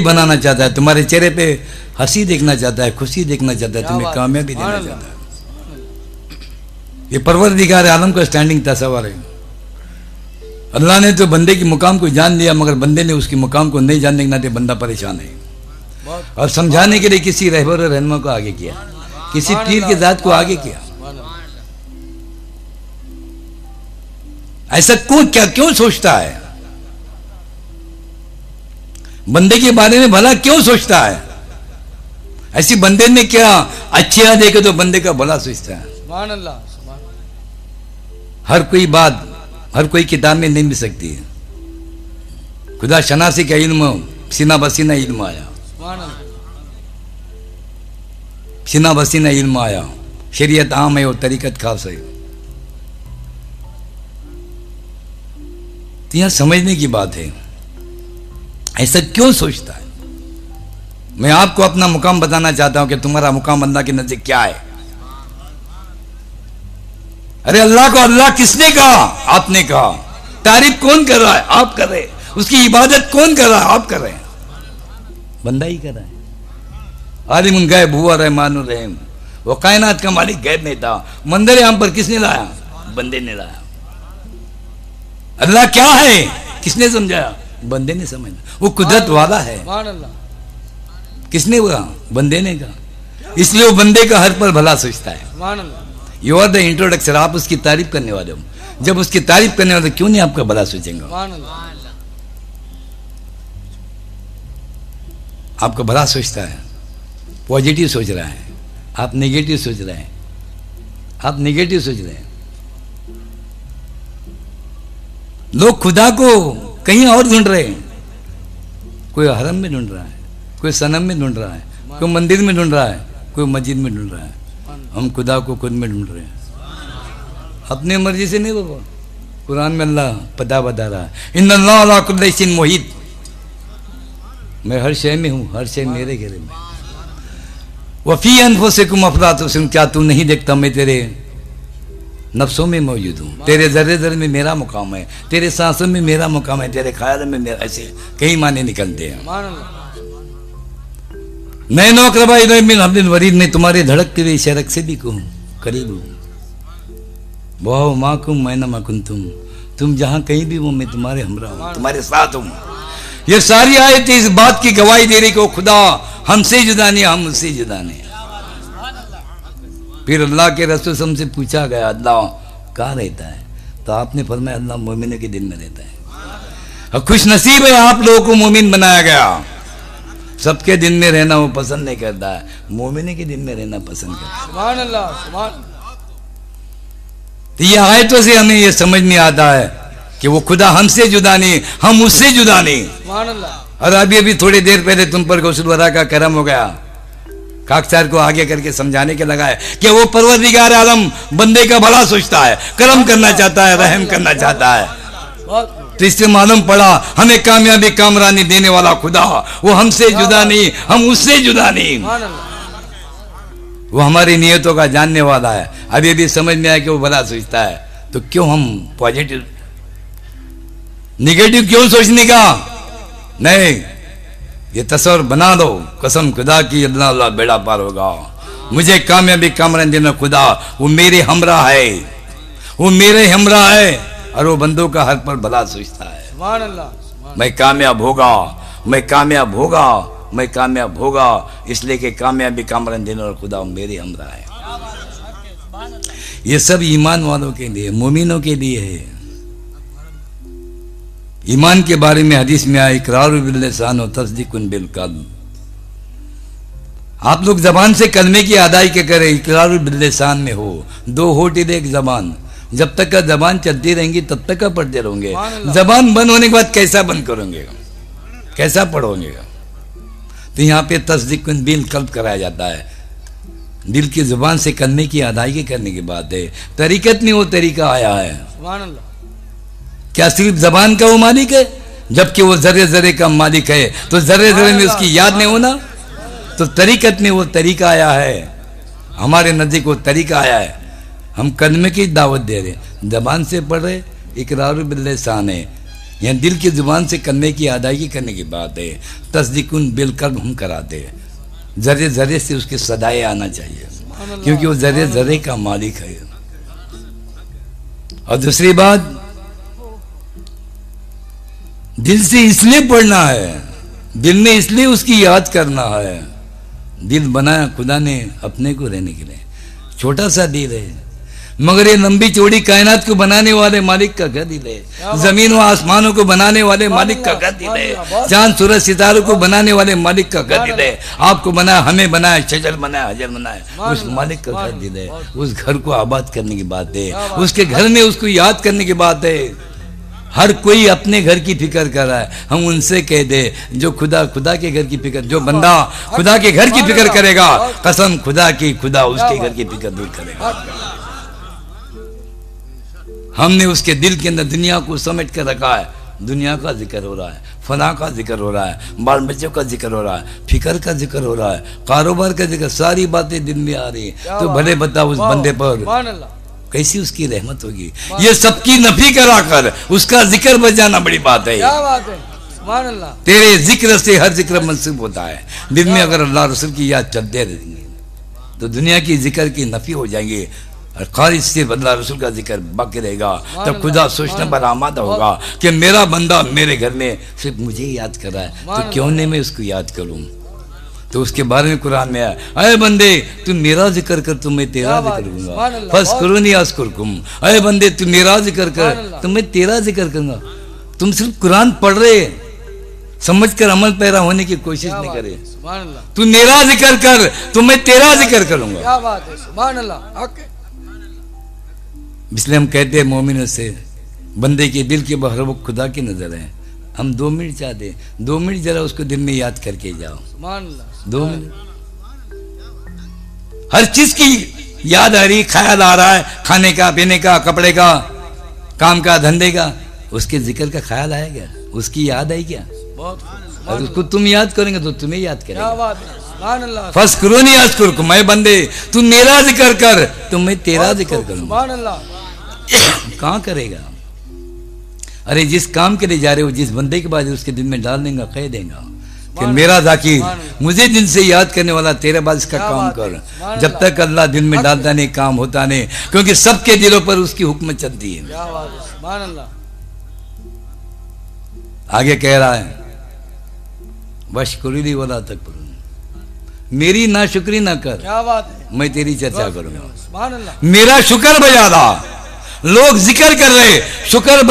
बनाना चाहता है तुम्हारे चेहरे पे हँसी देखना चाहता है खुशी देखना चाहता है तुम्हें कामयाबी देना चाहता है। ये परवरदिगार आलम का स्टैंडिंग तस्वर है। अल्लाह ने तो बंदे की मुकाम को जान लिया मगर बंदे ने उसकी मुकाम को नहीं जानने के नाते बंदा परेशान है। और समझाने के लिए किसी रहबर रहनमा को आगे किया किसी पीर के जात को आगे किया। ऐसा क्यों क्या क्यों सोचता है? बंदे के बारे में भला क्यों सोचता है? ऐसी बंदे ने क्या अच्छे अच्छियाँ देखे तो बंदे का भला सोचता है? हर कोई बात हर कोई किताब में नहीं मिल सकती है। खुदा शनासी का इल्म सीना बसीना इल्म आया। सीना बसीना इल्म आया। शरीयत आम है और तरीकत खास है। तो यह समझने की बात है। ऐसा क्यों सोचता है? मैं आपको अपना मुकाम बताना चाहता हूँ कि तुम्हारा मुकाम अल्लाह के नज़दीक क्या है। अरे अल्लाह को अल्लाह किसने कहा? आपने कहा। तारीफ़ कौन कर रहा है? आप कर रहे उसकी इबादत कौन कर रहा है? आप कर रहे हैं। बंदा ही कर रहा है। आलिम गैब हुआ रहमान रहीम। वो कायनात का मालिक गैब में था। मंदिर यहाँ पर किसने लाया? बंदे ने लाया। अल्लाह क्या है? किसने समझाया? बंदे ने समझा वो कुदरत वाला है। किसने कहा बंदे ने कहा। इसलिए वो बंदे का हर पर भला सोचता है। यू आर द इंट्रोडक्शन आप उसकी तारीफ़ करने वाले हो। जब उसकी तारीफ़ करने वाले क्यों नहीं आपका भला सोचेंगे? आपका भला सोचता है। पॉजिटिव सोच रहा है। आप नेगेटिव सोच रहे हैं। आप नेगेटिव सोच रहे हैं। लोग खुदा को कहीं और ढूंढ रहे हैं। कोई हरम में ढूंढ रहा है, कोई सनम में ढूंढ रहा है, कोई मंदिर में ढूंढ रहा है, कोई मस्जिद में ढूंढ रहा है। हम खुदा को खुद में ढूंढ रहे हैं। अपने मर्ज़ी से नहीं बाबा। कुरान में अल्लाह पता बता रहा है। इन अल्लाह मोहित। मैं हर शय में हूँ, हर शय मेरे घेरे में। वफी अनफो से कुम अफरात क्या तू नहीं देखता मैं तेरे नफ्सों में मौजूद हूँ। तेरे जर्रे जर्रे में मेरा मुकाम है, तेरे सांसों में मेरा मुकाम है, तेरे ख्याल में मेरा ऐसे कई माने निकलते हैं। मैं नौकरबा वरीद में तुम्हारे धड़कते हुए शरक से भी कहूँ, करीब हूँ। वाह, माँ कुम, मैं न कुन तुम। तुम जहाँ कहीं भी हो, मैं तुम्हारे हमरा हूँ, तुम्हारे साथ हूँ। ये सारी आयतें इस बात की गवाही दे रही कि खुदा, हमसे जुदा नहीं, हम उससे जुदा नहीं। फिर अल्लाह के रसूल से पूछा गया अल्लाह कहाँ रहता है? तो आपने फरमाया अल्लाह मोमिन के दिन में रहता है। और खुश नसीब है आप लोगों को मोमिन बनाया गया। सबके दिन में रहना वो पसंद नहीं करता है। मोमिन के दिन में रहना पसंद करता है। सुभान अल्लाह सुभान तो ये आयतों से हमें ये समझ में आता है कि वो खुदा हमसे जुदा नहीं हम उससे जुदा नहीं। सुभान अल्लाह और अभी अभी थोड़ी देर पहले तुम पर गौसलवरा का करम हो गया। काकसार को आगे करके समझाने के लगा है कि वो परवरदिगार आलम बंदे का भला सोचता है, करम करना चाहता है, रहम करना चाहता है। तो इससे मालूम पड़ा, हमें कामयाबी कामरानी देने वाला खुदा, वो हमसे जुदा नहीं, हम उससे जुदा नहीं। वो हमारी नियतों का जानने वाला है। अभी अभी समझ में आया कि वो भला सोचता है तो क्यों हम पॉजिटिव निगेटिव क्यों सोचने का? नहीं। ये तस्वर बना दो। कसम खुदा की अल्लाह अल्लाह बेड़ा पार होगा। मुझे कामयाबी कामरान देना खुदा। वो मेरे हमरा है। वो मेरे हमरा है। और वो बंदों का हर पर भला सोचता है। मैं कामयाब होगा। मैं कामयाब होगा। मैं कामयाब होगा। इसलिए कि कामयाबी कामरान देने और खुदा मेरे हमरा है। ये सब ईमान वालों के लिए मोमिनों के लिए है। ईमान के बारे में हदीस में आया इकरार बिल्लिसान और तस्दीक बिलकल आप लोग जबान से कलमे की अदाई के करें इकरार बिल्लिसान में हो। दो इधर एक जबान। जब तक का जबान चलती रहेंगी तब तक का पढ़ते रहोगे। जबान बंद होने के बाद कैसा बंद करोगे? कैसा पढ़ोगे? तो यहाँ पे तस्दीक बिल कल्ब कराया जाता है। दिल की ज़ुबान से करने की अदायगी करने की बात है। तरीकत में वो तरीका आया है। अल्लाह क्या सिर्फ़ जबान का वो मालिक है? जबकि वो जर्रे जर्रे का मालिक है। तो जर्रे जर्रे में उसकी याद नहीं होना? तो तरीकत में वो तरीका आया है। हमारे नज़दीक वो तरीका आया है। हम कदमे की दावत दे रहे जबान से पढ़ रहे, इकरार बिल्लिसान है। यहाँ दिल की ज़ुबान से करने की अदायगी करने की बात है। तस्दीकुन बिलकर्ब हम कराते हैं। जरे जरे से उसके सदाए आना चाहिए। क्योंकि वो जरे जरे का मालिक है। और दूसरी बात दिल से इसलिए पढ़ना है। दिल में इसलिए उसकी याद करना है। दिल बनाया खुदा ने अपने को रहने के लिए। छोटा सा दिल है। मगर ये लंबी चौड़ी कायनात को बनाने वाले मालिक का घर दिल है? ज़मीन व आसमानों को बनाने वाले मालिक का घर दिल है? चाँद सूरज सितारों को बनाने वाले मालिक का घर दिल है? आपको बनाया हमें बनाया शजर बनाया हजर बनाया। उस मालिक का घर दिल है? उस घर को आबाद करने की बात है। उसके घर में उसको याद करने की बात है। हर कोई अपने घर की फ़िक्र कर रहा है। हम उनसे कह दे जो खुदा खुदा के घर की फ़िक्र जो बंदा खुदा के घर की फ़िक्र करेगा कसम खुदा की खुदा उसके घर की फ़िक्र दूर करेगा। हमने उसके दिल के अंदर दुनिया को समेट कर रखा है। दुनिया का ज़िक्र हो रहा है फना का ज़िक्र हो रहा है बाल बच्चों का ज़िक्र हो रहा है फ़िक्र का ज़िक्र हो रहा है कारोबार का ज़िक्र सारी बातें दिन में आ रही है। तो भले बता उस बंदे पर अल्लाह। कैसी उसकी रहमत होगी? ये सबकी नफी करा कर उसका ज़िक्र बजाना बड़ी बात है। क्या बात है? तेरे ज़िक्र से हर ज़िक्र मनसूब होता है। दिन में अगर अल्लाह रसूल की याद चलते रहेंगे तो दुनिया की ज़िक्र की नफी हो जाएँगे और खारिज सिर्फ़ अल्लाह रसूल का ज़िक्र बाकी रहेगा। तब खुदा सोचने पर आमादा होगा कि मेरा बंदा मेरे घर में सिर्फ़ मुझे याद कर रहा है तो क्यों नहीं मैं उसको याद करूँ? तो उसके बारे में कुरान में आया अरे बंदे तू मेरा ज़िक्र कर तो मैं तेरा ज़िक्र करूँगा। फस करो नहीं अस्कुरकुम अरे बंदे तू मेरा ज़िक्र कर अल्लाह। तो मैं तेरा ज़िक्र करूँगा। तुम सिर्फ़ कुरान पढ़ रहे समझ कर अमल पैरा होने की कोशिश नहीं करे। तू मेरा ज़िक्र कर तो मैं तेरा ज़िक्र करूँगा। क्या बात है। इसलिए हम कहते हैं मोमिनों से बंदे के दिल के बहर वो खुदा की नज़र है। हम दो मिनट चाहते हैं। दो मिनट जरा उसको दिन में याद करके जाओ। दो मिनट। हर चीज़ की याद आ रही ख्याल आ रहा है खाने का पीने का कपड़े का काम का धंधे का। उसके ज़िक्र का ख्याल आएगा उसकी याद आई क्या? बहुत और उसको तुम याद करेंगे तो तुम्हें याद करेगा। फस करो नहीं आज करो मैं बंदे तू मेरा ज़िक्र कर तो मैं तेरा ज़िक्र करूँगा। कहाँ करेगा? अरे जिस काम के लिए जा रहे हो जिस बंदे के बाद उसके दिन में डाल देगा कह देगा। कि मेरा जाकिर मुझे दिन से याद करने वाला तेरे बाद इसका काम कर। जब तक अल्लाह दिन में डालता नहीं काम होता नहीं क्योंकि सबके दिलों पर उसकी हुक्म चलती है। आगे कह रहा है वशकुरी वाला तक मेरी ना शुक्री ना कर क्या बात है? मैं तेरी चर्चा करूँगा। मेरा शुक्र बजा रहा लोग ज़िक्र कर रहे शुक्र